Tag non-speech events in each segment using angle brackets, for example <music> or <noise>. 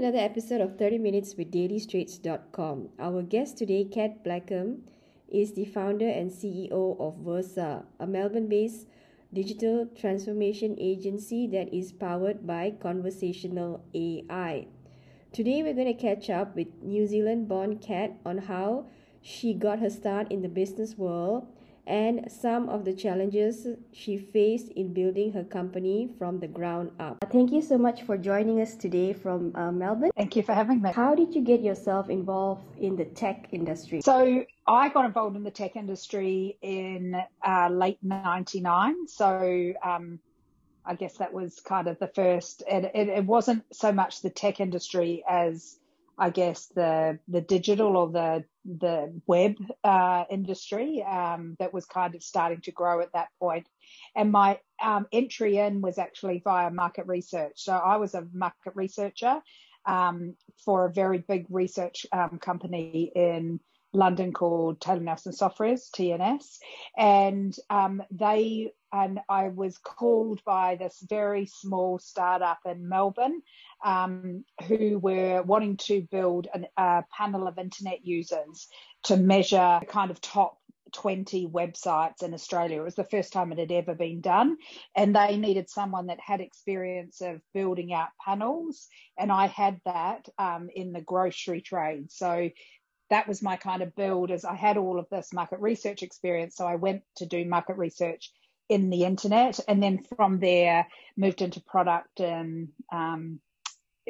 another episode of 30 Minutes with DailyStraits.com. Our guest today, Kat Blackham, is the founder and CEO of Versa, a Melbourne based digital transformation agency that is powered by conversational AI. Today, we're going to catch up with New Zealand born Kat on how she got her start in the business world and some of the challenges she faced in building her company from the ground up. Thank you so much for joining us today from uh, Melbourne. Thank you for having me. How did you get yourself involved in the tech industry? So, I got involved in the tech industry in uh, late 99. So, um, I guess that was kind of the first, and it, it wasn't so much the tech industry as I guess the the digital or the the web uh, industry um, that was kind of starting to grow at that point. And my um, entry in was actually via market research. So I was a market researcher um, for a very big research um, company in London called Taylor Nelson Sofres, TNS, and um, they and I was called by this very small startup in Melbourne um, who were wanting to build an, a panel of internet users to measure kind of top 20 websites in Australia. It was the first time it had ever been done. And they needed someone that had experience of building out panels. And I had that um, in the grocery trade. So that was my kind of build as I had all of this market research experience. So I went to do market research in the internet and then from there moved into product and um,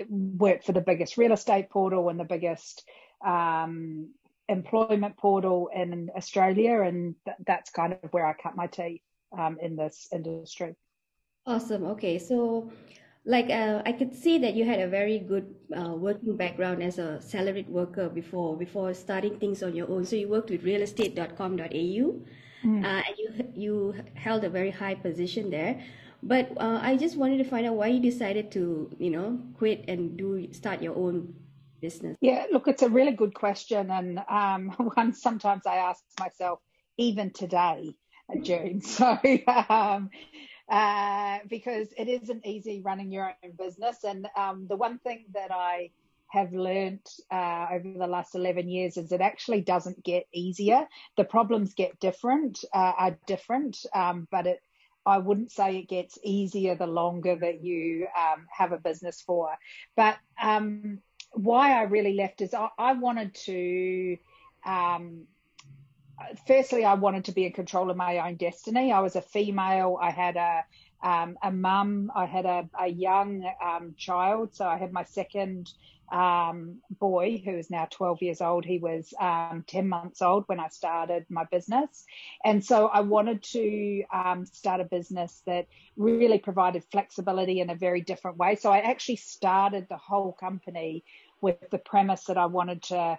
worked for the biggest real estate portal and the biggest um, employment portal in Australia. And th- that's kind of where I cut my teeth um, in this industry. Awesome. Okay. So like uh, I could see that you had a very good uh, working background as a salaried worker before before starting things on your own. So you worked with realestate.com.au, mm. uh, and you you held a very high position there. But uh, I just wanted to find out why you decided to you know quit and do start your own business. Yeah, look, it's a really good question, and um, <laughs> one sometimes I ask myself even today, June. <laughs> So. Um, uh, because it isn't easy running your own business. And um, the one thing that I have learned uh, over the last 11 years is it actually doesn't get easier. The problems get different, uh, are different, um, but it, I wouldn't say it gets easier the longer that you um, have a business for. But um, why I really left is I, I wanted to um, firstly, I wanted to be in control of my own destiny. I was a female. I had a um, a mum. I had a, a young um, child. So I had my second um, boy, who is now 12 years old. He was um, 10 months old when I started my business. And so I wanted to um, start a business that really provided flexibility in a very different way. So I actually started the whole company with the premise that I wanted to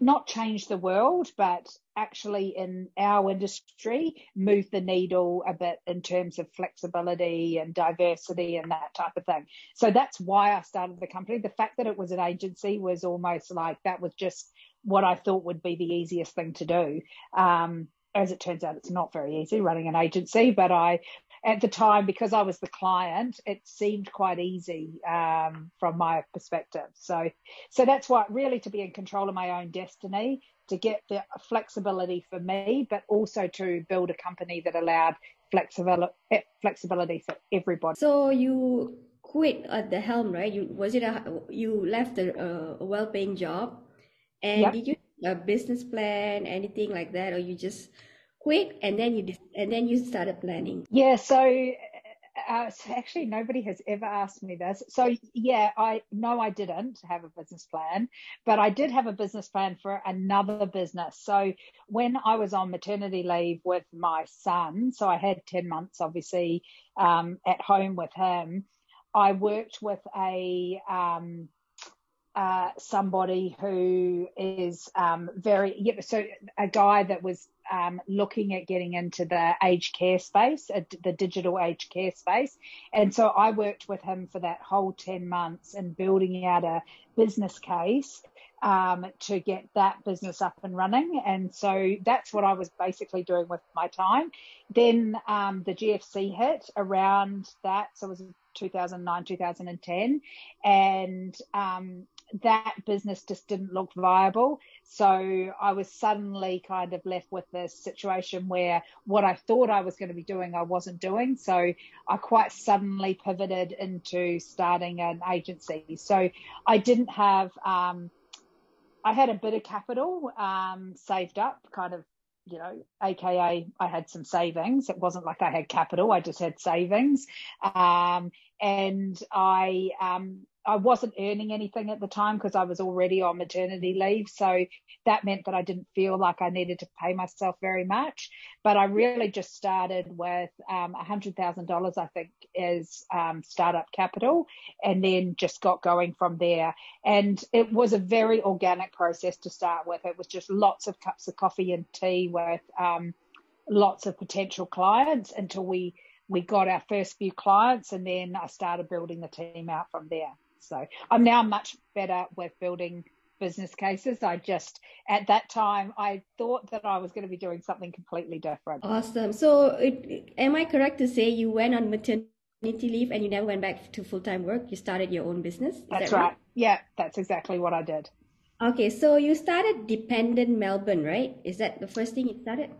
not change the world, but actually in our industry move the needle a bit in terms of flexibility and diversity and that type of thing. So that's why I started the company. The fact that it was an agency was almost like that was just what I thought would be the easiest thing to do. Um, as it turns out, it's not very easy running an agency, but I at the time, because I was the client, it seemed quite easy um, from my perspective. So, so that's why really to be in control of my own destiny, to get the flexibility for me, but also to build a company that allowed flexibility eh, flexibility for everybody. So you quit at the helm, right? You was it a you left a, a uh, well-paying job, and yep. did you a business plan, anything like that, or you just quit and then you and then you started planning yeah so uh, actually nobody has ever asked me this. So yeah i no i didn't have a business plan but i did have a business plan for another business. So when i was on maternity leave with my son so i had 10 months obviously um, at home with him i worked with a um, uh, somebody who is um, very yeah, so a guy that was um, looking at getting into the aged care space, uh, the digital aged care space, and so I worked with him for that whole ten months and building out a business case um, to get that business up and running. And so that's what I was basically doing with my time. Then um, the GFC hit around that. So it was 2009, 2010. And um, that business just didn't look viable. So I was suddenly kind of left with this situation where what I thought I was going to be doing, I wasn't doing. So I quite suddenly pivoted into starting an agency. So I didn't have, um, I had a bit of capital um, saved up, kind of you know, AKA I had some savings. It wasn't like I had capital. I just had savings. Um, and I, um, I wasn't earning anything at the time because I was already on maternity leave. So that meant that I didn't feel like I needed to pay myself very much. But I really just started with um, $100,000, I think, as um, startup capital, and then just got going from there. And it was a very organic process to start with. It was just lots of cups of coffee and tea with um, lots of potential clients until we we got our first few clients and then I started building the team out from there. So I'm now much better with building business cases. I just, at that time, I thought that I was going to be doing something completely different. Awesome. So, it, am I correct to say you went on maternity leave and you never went back to full time work? You started your own business? Is that's that right? right? Yeah, that's exactly what I did. Okay, so you started Deepend Melbourne, right? Is that the first thing you started?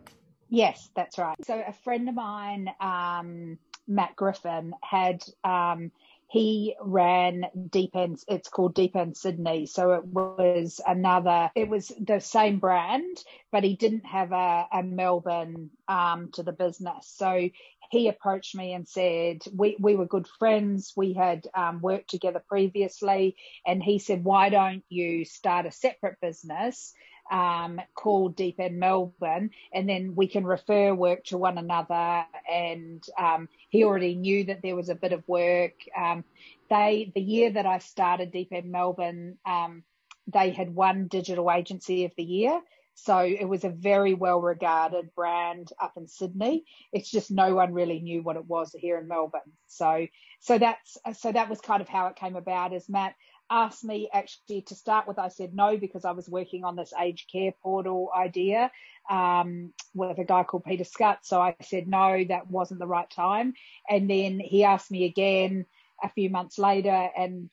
Yes, that's right. So, a friend of mine, um, Matt Griffin, had. Um, he ran Deepend, it's called Deepend Sydney. So it was another, it was the same brand, but he didn't have a, a Melbourne um, to the business. So he approached me and said, we, we were good friends. We had um, worked together previously. And he said, why don't you start a separate business? Um, called Deepend Melbourne, and then we can refer work to one another. And um, he already knew that there was a bit of work. Um, they, the year that I started Deepend Melbourne, um, they had won Digital Agency of the Year. So it was a very well regarded brand up in Sydney. It's just no one really knew what it was here in Melbourne. So, so that's, so that was kind of how it came about as Matt asked me actually to start with, I said no because I was working on this aged care portal idea um, with a guy called Peter Scott. So I said no, that wasn't the right time. And then he asked me again a few months later, and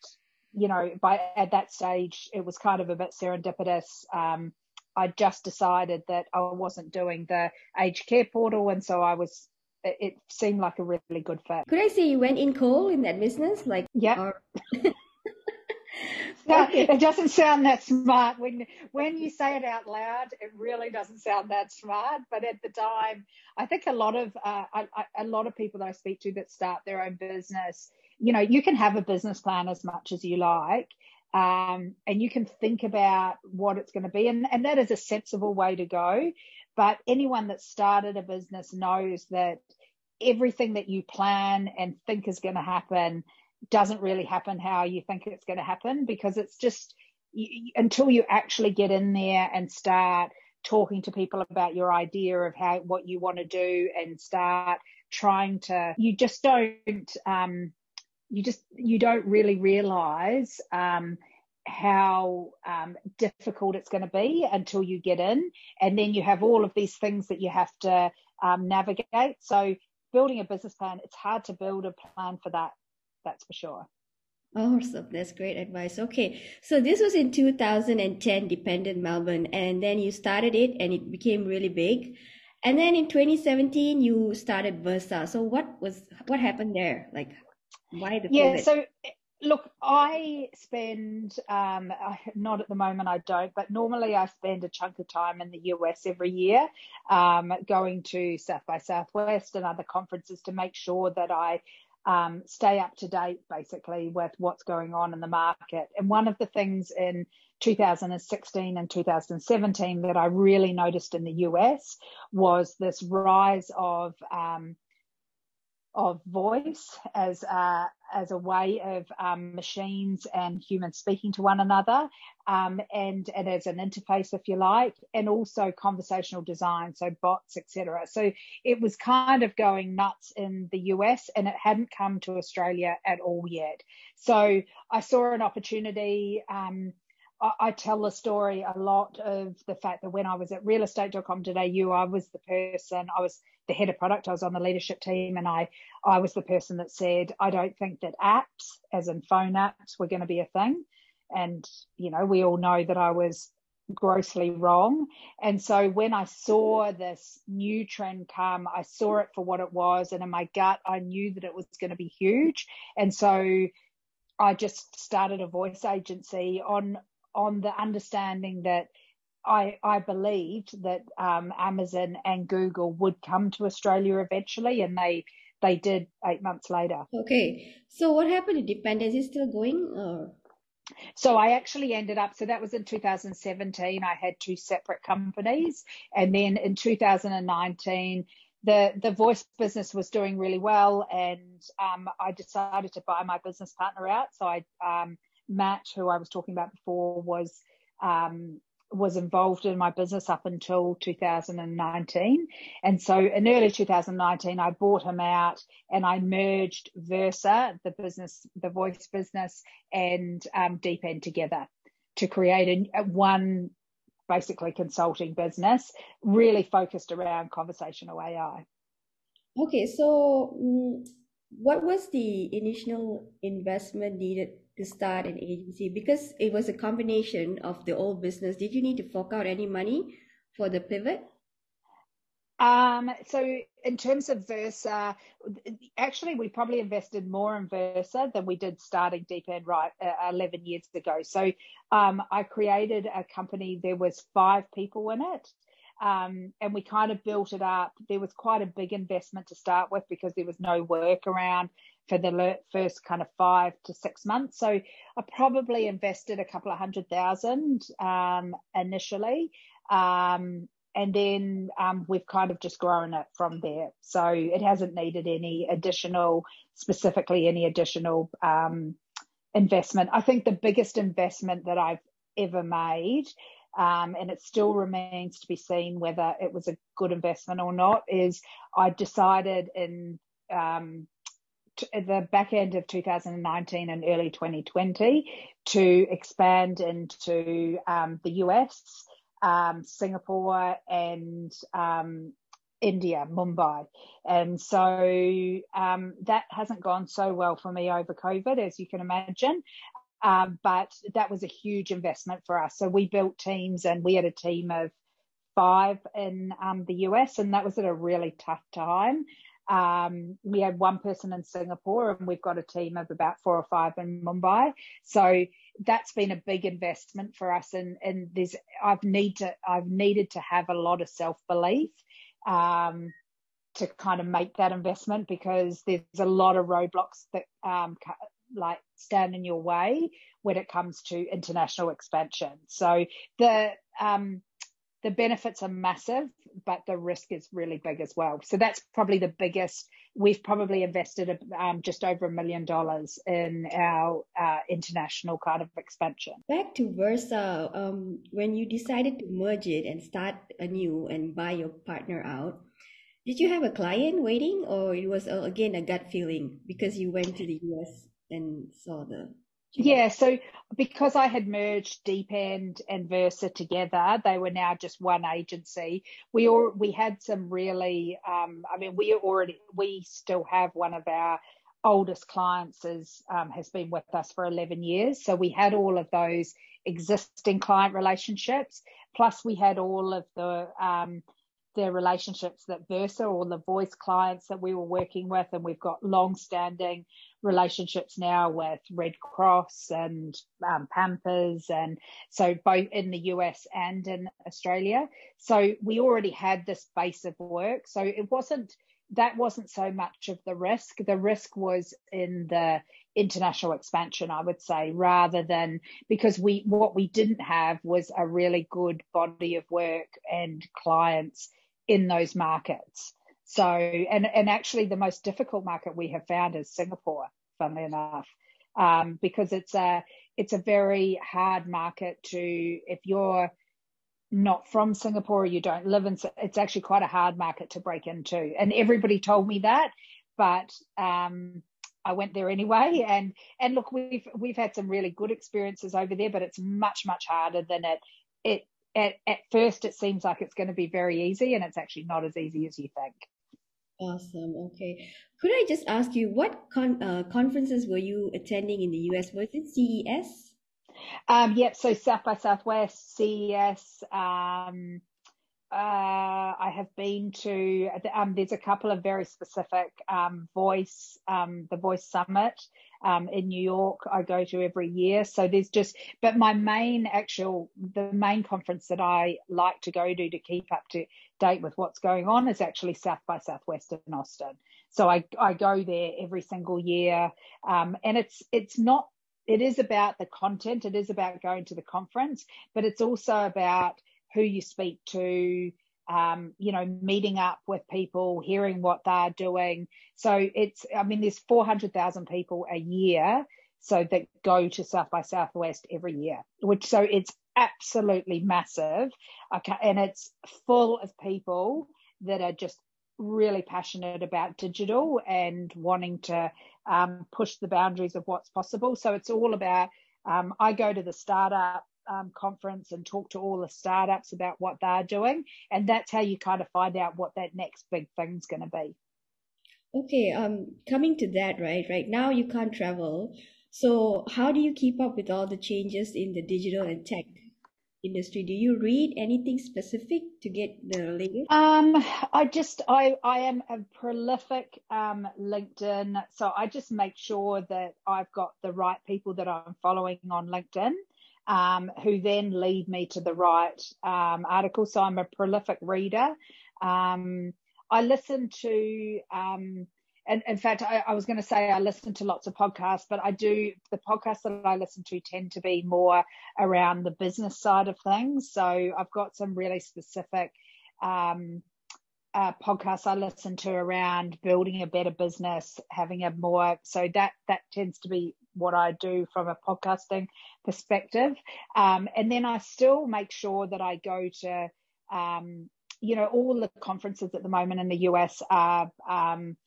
you know, by at that stage, it was kind of a bit serendipitous. Um, I just decided that I wasn't doing the aged care portal, and so I was. It seemed like a really good fit. Could I say you went in cold in that business? Like, yeah. Or... <laughs> it doesn't sound that smart when when you say it out loud. It really doesn't sound that smart. But at the time, I think a lot of uh, a, a lot of people that I speak to that start their own business, you know, you can have a business plan as much as you like, um, and you can think about what it's going to be, and and that is a sensible way to go. But anyone that started a business knows that everything that you plan and think is going to happen doesn't really happen how you think it's going to happen because it's just you, until you actually get in there and start talking to people about your idea of how what you want to do and start trying to you just don't um, you just you don't really realize um, how um, difficult it's going to be until you get in. And then you have all of these things that you have to um, navigate. So building a business plan it's hard to build a plan for that that's for sure. Awesome. That's great advice. Okay. So this was in 2010, Deepend Melbourne, and then you started it and it became really big. And then in 2017, you started Versa. So what was, what happened there? Like, why the Yeah. So look, I spend, um, not at the moment, I don't, but normally I spend a chunk of time in the US every year, um, going to South by Southwest and other conferences to make sure that I um, stay up to date basically with what's going on in the market. And one of the things in 2016 and 2017 that I really noticed in the US was this rise of um, of voice as a, as a way of um, machines and humans speaking to one another, um, and and as an interface, if you like, and also conversational design, so bots, etc. So it was kind of going nuts in the US, and it hadn't come to Australia at all yet. So I saw an opportunity. Um, I, tell the story a lot of the fact that when I was at realestate.com.au, I was the person, I was the head of product, I was on the leadership team, and I, I was the person that said, I don't think that apps, as in phone apps, were going to be a thing. and you know we all know that I was grossly wrong. And so when I saw this new trend come, I saw it for what it was. And in my gut, I knew that it was going to be huge. And so I just started a voice agency on, on the understanding that I, I believed that um, Amazon and Google would come to Australia eventually, and they they did eight months later. Okay, so what happened to Deepend's? Is still going? Or? So I actually ended up, so that was in 2017. I had two separate companies. And then in 2019, the, the voice business was doing really well. And um, I decided to buy my business partner out. So I, um, Matt, who I was talking about before, was um, was involved in my business up until 2019. And so in early 2019, I bought him out and I merged Versa, the business, the voice business and um, Deepend together to create a, one basically consulting business really focused around conversational AI. Okay. So mm, what was the initial investment needed to start an agency because it was a combination of the old business. Did you need to fork out any money for the pivot? Um, so in terms of Versa, actually we probably invested more in Versa than we did starting Deepend right uh, 11 years ago. So um, I created a company. There was five people in it. Um, and we kind of built it up. There was quite a big investment to start with because there was no work around for the first kind of five to six months. So I probably invested a couple of hundred thousand um, initially. Um, and then um, we've kind of just grown it from there. So it hasn't needed any additional, specifically any additional um, investment. I think the biggest investment that I've ever made um, and it still remains to be seen whether it was a good investment or not, is I decided in um, the back end of 2019 and early 2020 to expand into um, the US, um, Singapore, and um, India, Mumbai. And so um, that hasn't gone so well for me over COVID, as you can imagine. Um, but that was a huge investment for us. So we built teams and we had a team of five in um, the US, and that was at a really tough time. Um, we had one person in Singapore and we've got a team of about four or five in Mumbai. So that's been a big investment for us. And, and there's, I've need to, I've needed to have a lot of self belief, um, to kind of make that investment because there's a lot of roadblocks that, um, like stand in your way when it comes to international expansion. So the, um, the benefits are massive, but the risk is really big as well. So that's probably the biggest. We've probably invested um, just over a million dollars in our uh, international kind of expansion. Back to Versa, um, when you decided to merge it and start anew and buy your partner out, did you have a client waiting, or it was uh, again a gut feeling because you went to the US and saw the yeah, so because I had merged Deepend and Versa together, they were now just one agency. We all we had some really, um, I mean, we already we still have one of our oldest clients is um, has been with us for 11 years. So we had all of those existing client relationships, plus we had all of the um, the relationships that Versa or the voice clients that we were working with, and we've got long-standing relationships now with Red Cross and um, Pampers, and so both in the US and in Australia. So we already had this base of work. So it wasn't that wasn't so much of the risk. The risk was in the international expansion, I would say, rather than because we what we didn't have was a really good body of work and clients in those markets. So, and, and actually the most difficult market we have found is Singapore, funnily enough, um, because it's a, it's a very hard market to, if you're not from Singapore or you don't live in, it's actually quite a hard market to break into. And everybody told me that, but, um, I went there anyway. And, and look, we've, we've had some really good experiences over there, but it's much, much harder than it, it, at, at first it seems like it's going to be very easy and it's actually not as easy as you think. Awesome. Okay. Could I just ask you what con- uh, conferences were you attending in the US? Was it CES? Um, yep. So South by Southwest, CES. Um, uh, I have been to. Um, there's a couple of very specific um, voice, um, the Voice Summit um, in New York. I go to every year. So there's just, but my main actual, the main conference that I like to go to to keep up to date with what's going on is actually South by Southwest in Austin. So I I go there every single year, um, and it's it's not it is about the content, it is about going to the conference, but it's also about who you speak to, um, you know, meeting up with people, hearing what they're doing. So it's, I mean, there's 400,000 people a year. So that go to South by Southwest every year, which so it's absolutely massive. Okay. And it's full of people that are just really passionate about digital and wanting to um, push the boundaries of what's possible. So it's all about, um, I go to the startup um, conference and talk to all the startups about what they're doing. And that's how you kind of find out what that next big thing's going to be. Okay, um, coming to that, right? Right now you can't travel. So how do you keep up with all the changes in the digital and tech industry do you read anything specific to get the latest um i just i i am a prolific um linkedin so i just make sure that i've got the right people that i'm following on linkedin um, who then lead me to the right um, article so i'm a prolific reader um, i listen to um, and in fact, I, I was going to say I listen to lots of podcasts, but I do the podcasts that I listen to tend to be more around the business side of things. So I've got some really specific um, uh, podcasts I listen to around building a better business, having a more so that that tends to be what I do from a podcasting perspective. Um, and then I still make sure that I go to um, you know all the conferences at the moment in the US are um,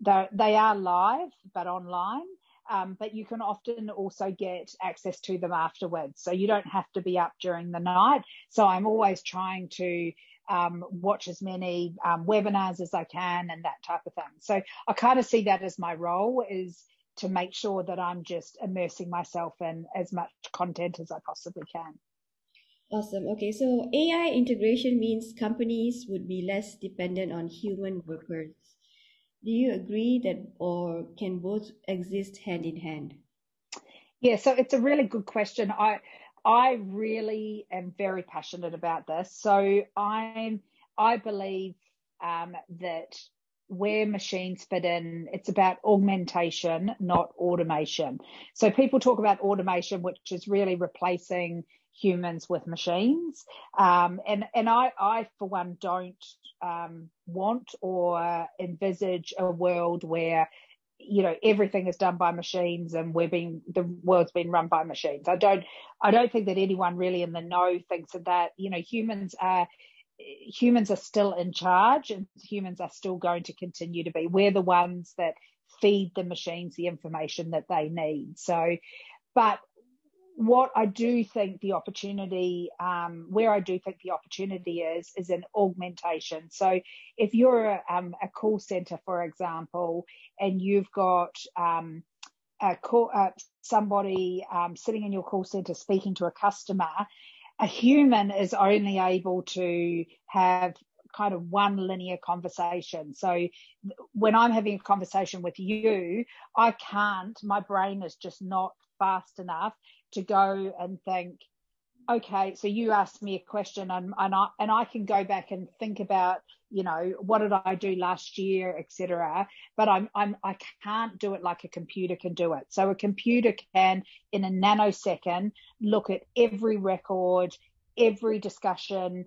they're, live but online. Um, but you can often also get access to them afterwards. So you don't have to be up during the night. So I'm always trying to um, watch as many um, webinars as I can and that type of thing. So I kind of see that as my role is to make sure that I'm just immersing myself in as much content as I possibly can. Awesome. Okay, so AI integration means companies would be less dependent on human workers. Do you agree that or can both exist hand in hand? Yeah, so it's a really good question. I I really am very passionate about this. So I'm I believe um, that where machines fit in, it's about augmentation, not automation. So people talk about automation, which is really replacing humans with machines. Um, and and I, I for one don't um, want or envisage a world where you know everything is done by machines and we're being the world's been run by machines. I don't I don't think that anyone really in the know thinks of that. You know, humans are humans are still in charge and humans are still going to continue to be. We're the ones that feed the machines the information that they need. So, but what I do think the opportunity, um, where I do think the opportunity is, is an augmentation. So if you're a, um, a call center, for example, and you've got um, a call, uh, somebody um, sitting in your call center speaking to a customer, a human is only able to have kind of one linear conversation. So when I'm having a conversation with you, I can't, my brain is just not fast enough to go and think, okay, so you asked me a question and, and I, and I can go back and think about, you know, what did I do last year, etc. But I'm, I'm, I can't do it like a computer can do it. So a computer can in a nanosecond look at every record, every discussion,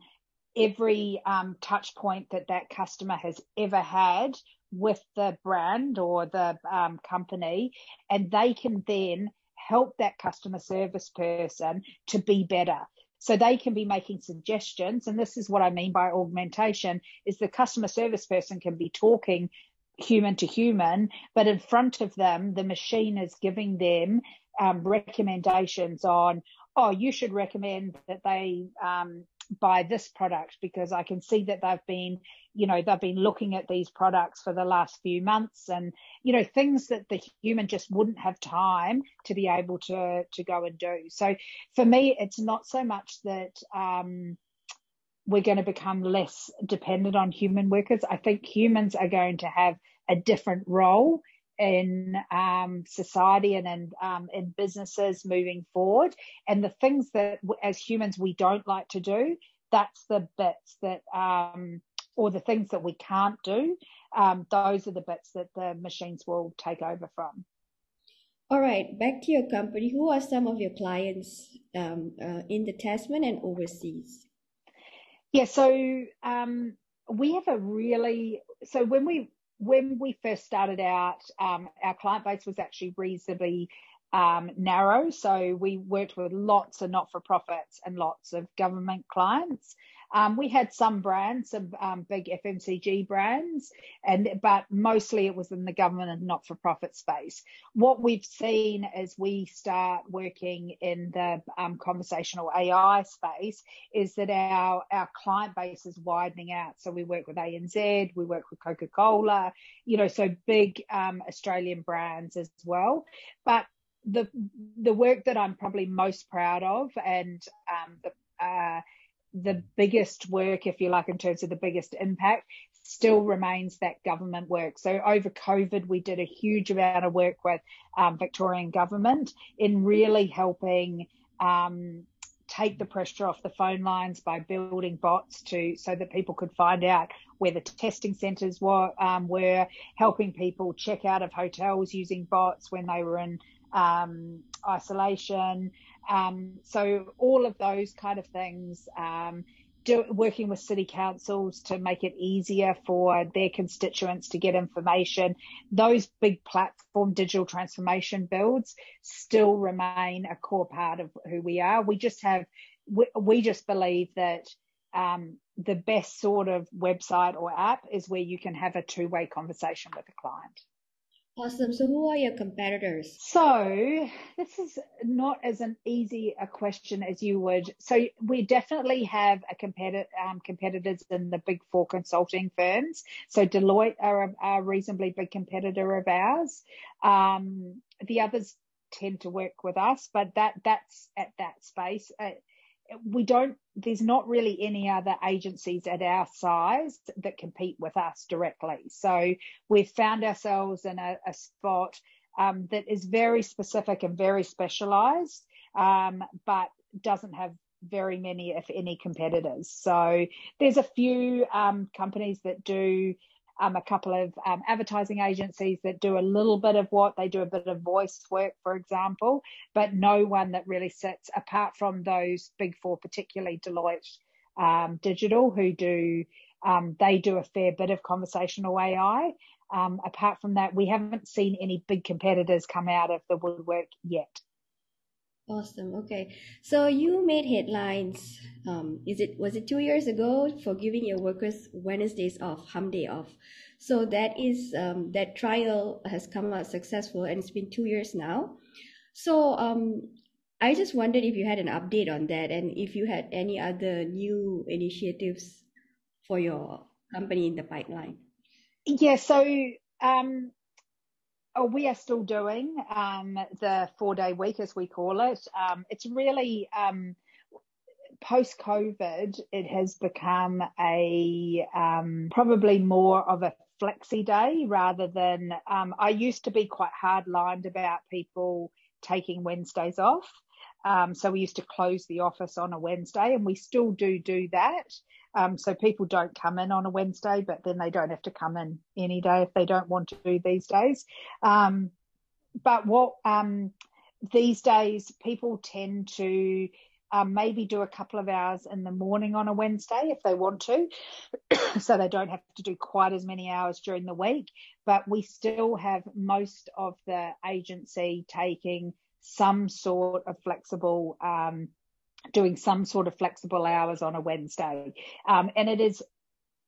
every um, touch point that that customer has ever had with the brand or the um, company, and they can then help that customer service person to be better. So they can be making suggestions. And this is what I mean by augmentation is the customer service person can be talking human to human, but in front of them, the machine is giving them um, recommendations on, oh, you should recommend that they um, buy this product because I can see that they've been, you know, they've been looking at these products for the last few months and, you know, things that the human just wouldn't have time to be able to, to go and do. So for me, it's not so much that, um, we're going to become less dependent on human workers. I think humans are going to have a different role in um, society and in, um, in businesses moving forward. And the things that as humans we don't like to do, that's the bits that, um, or the things that we can't do, um, those are the bits that the machines will take over from. All right, back to your company. Who are some of your clients um, uh, in the Tasman and overseas? Yeah, so um, we have a really so when we when we first started out, um, our client base was actually reasonably um, narrow. So we worked with lots of not for profits and lots of government clients. Um, we had some brands, some um, big FMCG brands, and but mostly it was in the government and not-for-profit space. What we've seen as we start working in the um, conversational AI space is that our our client base is widening out. So we work with ANZ, we work with Coca-Cola, you know, so big um, Australian brands as well. But the the work that I'm probably most proud of and um, the uh, the biggest work, if you like, in terms of the biggest impact, still remains that government work. So over COVID, we did a huge amount of work with um, Victorian government in really helping um, take the pressure off the phone lines by building bots to so that people could find out where the testing centres were, um, were helping people check out of hotels using bots when they were in um, isolation. Um, so all of those kind of things, um, do, working with city councils to make it easier for their constituents to get information. Those big platform digital transformation builds still remain a core part of who we are. We just have, we, we just believe that um, the best sort of website or app is where you can have a two way conversation with a client. Awesome. So, who are your competitors? So, this is not as an easy a question as you would. So, we definitely have a competitor, um, competitors in the big four consulting firms. So, Deloitte are a, a reasonably big competitor of ours. Um, the others tend to work with us, but that that's at that space. Uh, we don't there's not really any other agencies at our size that compete with us directly. So we've found ourselves in a, a spot um, that is very specific and very specialized um, but doesn't have very many if any competitors. So there's a few um, companies that do um, a couple of um, advertising agencies that do a little bit of what they do a bit of voice work, for example, but no one that really sits apart from those big four, particularly Deloitte um, Digital, who do um, they do a fair bit of conversational AI. Um, apart from that, we haven't seen any big competitors come out of the woodwork yet. Awesome. Okay. So you made headlines. Um, is it was it two years ago for giving your workers Wednesdays off, hum day off? So that is um, that trial has come out successful, and it's been two years now. So um, I just wondered if you had an update on that, and if you had any other new initiatives for your company in the pipeline. Yeah. So um, Oh, we are still doing um, the four day week, as we call it. Um, it's really um, post COVID, it has become a um, probably more of a flexi day rather than. Um, I used to be quite hard lined about people taking Wednesdays off. Um, so we used to close the office on a Wednesday, and we still do do that. Um, so people don't come in on a Wednesday, but then they don't have to come in any day if they don't want to these days. Um, but what um, these days people tend to um, maybe do a couple of hours in the morning on a Wednesday if they want to, <coughs> so they don't have to do quite as many hours during the week. But we still have most of the agency taking some sort of flexible um, doing some sort of flexible hours on a Wednesday. Um, and it is,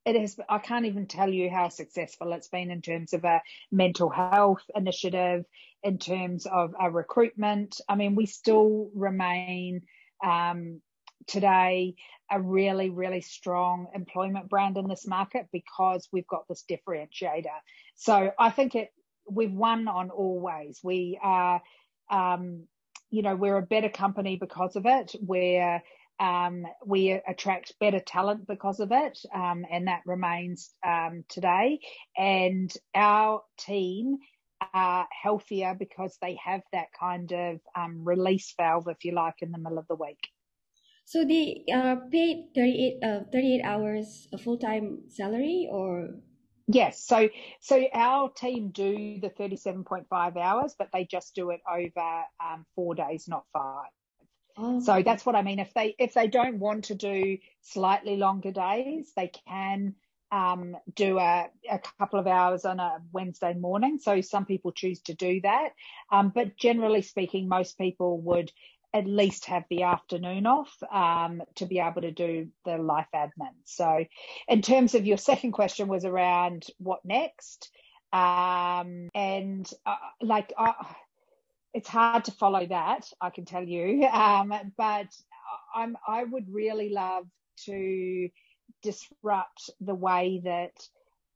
it has, I can't even tell you how successful it's been in terms of a mental health initiative, in terms of a recruitment. I mean, we still remain, um, today a really, really strong employment brand in this market because we've got this differentiator. So I think it, we've won on all ways. We are, um, you know, we're a better company because of it. We're, um, we attract better talent because of it, um, and that remains um, today. And our team are healthier because they have that kind of um, release valve, if you like, in the middle of the week. So they are paid 38, uh, 38 hours a full time salary or? Yes. So, so our team do the 37.5 hours, but they just do it over um, four days, not five. Oh, so that's what I mean. If they if they don't want to do slightly longer days, they can um, do a, a couple of hours on a Wednesday morning. So some people choose to do that. Um, but generally speaking, most people would at least have the afternoon off um, to be able to do the life admin. So, in terms of your second question, was around what next, um, and uh, like uh, it's hard to follow that, I can tell you. <laughs> Um, but I'm I would really love to disrupt the way that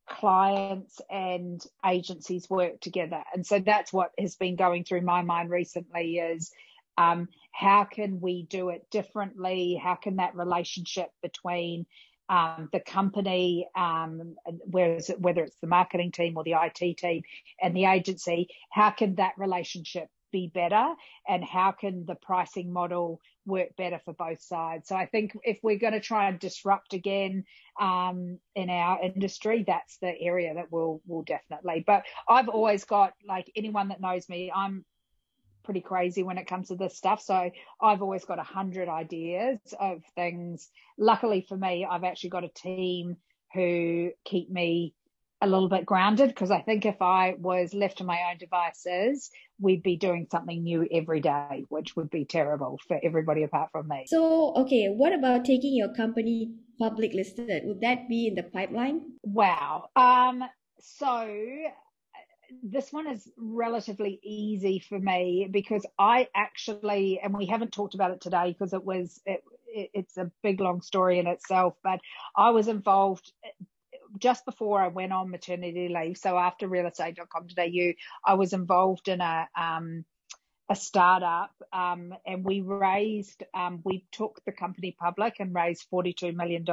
clients and agencies work together and so that's what has been going through my mind recently is um, how can we do it differently? How can that relationship between um, the company, um, whereas, whether it's the marketing team or the IT team and the agency, how can that relationship be better and how can the pricing model work better for both sides. So I think if we're going to try and disrupt again um, in our industry, that's the area that we'll will definitely. But I've always got like anyone that knows me, I'm pretty crazy when it comes to this stuff. So I've always got a hundred ideas of things. Luckily for me, I've actually got a team who keep me a little bit grounded because I think if I was left to my own devices, we'd be doing something new every day, which would be terrible for everybody apart from me. So, okay, what about taking your company public listed? Would that be in the pipeline? Wow. Um, so this one is relatively easy for me because I actually, and we haven't talked about it today because it was, it, it, it's a big long story in itself, but I was involved just before I went on maternity leave. So after realestate.com.au, I was involved in a, um, a startup um, and we raised, um, we took the company public and raised $42 million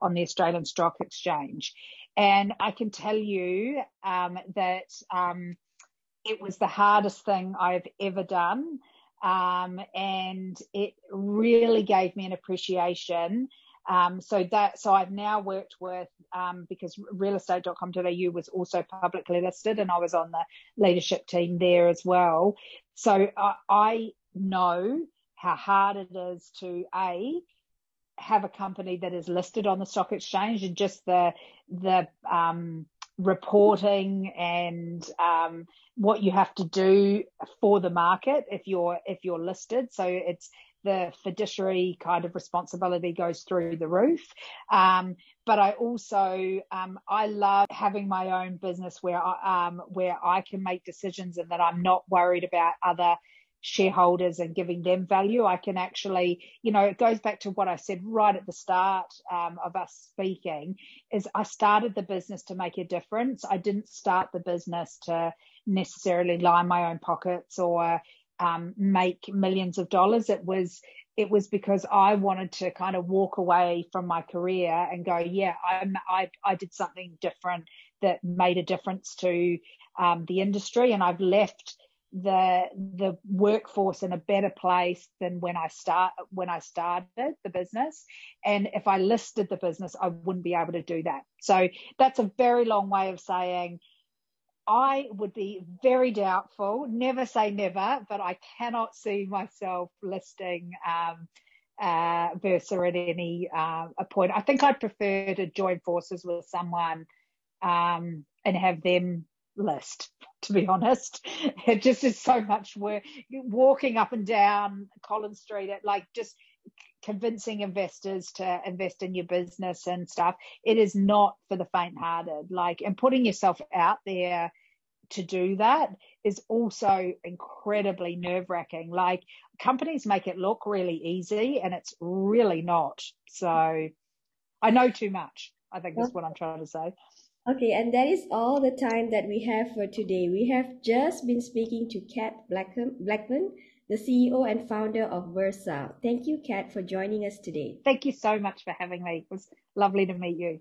on the Australian Stock Exchange. And I can tell you um, that um, it was the hardest thing I've ever done. Um, and it really gave me an appreciation. Um, so that, so I've now worked with, um, because realestate.com.au was also publicly listed and I was on the leadership team there as well. So I, I know how hard it is to A, have a company that is listed on the stock exchange and just the the um, reporting and um, what you have to do for the market if you're if you're listed. So it's the fiduciary kind of responsibility goes through the roof. Um, but I also um, I love having my own business where I, um, where I can make decisions and that I'm not worried about other shareholders and giving them value. I can actually, you know, it goes back to what I said right at the start um, of us speaking is I started the business to make a difference. I didn't start the business to necessarily line my own pockets or um, make millions of dollars. It was it was because I wanted to kind of walk away from my career and go, yeah, I'm, I I did something different that made a difference to um, the industry, and I've left the the workforce in a better place than when I start when I started the business. And if I listed the business, I wouldn't be able to do that. So that's a very long way of saying I would be very doubtful. Never say never, but I cannot see myself listing um, uh, Versa at any uh, point. I think I'd prefer to join forces with someone um, and have them list, to be honest. <laughs> It just is so much work walking up and down Collins Street at like just convincing investors to invest in your business and stuff. It is not for the faint hearted. Like, and putting yourself out there to do that is also incredibly nerve wracking. Like companies make it look really easy and it's really not. So I know too much, I think that's what I'm trying to say. Okay, and that is all the time that we have for today. We have just been speaking to Kat Blackman, the CEO and founder of Versa. Thank you, Kat, for joining us today. Thank you so much for having me. It was lovely to meet you.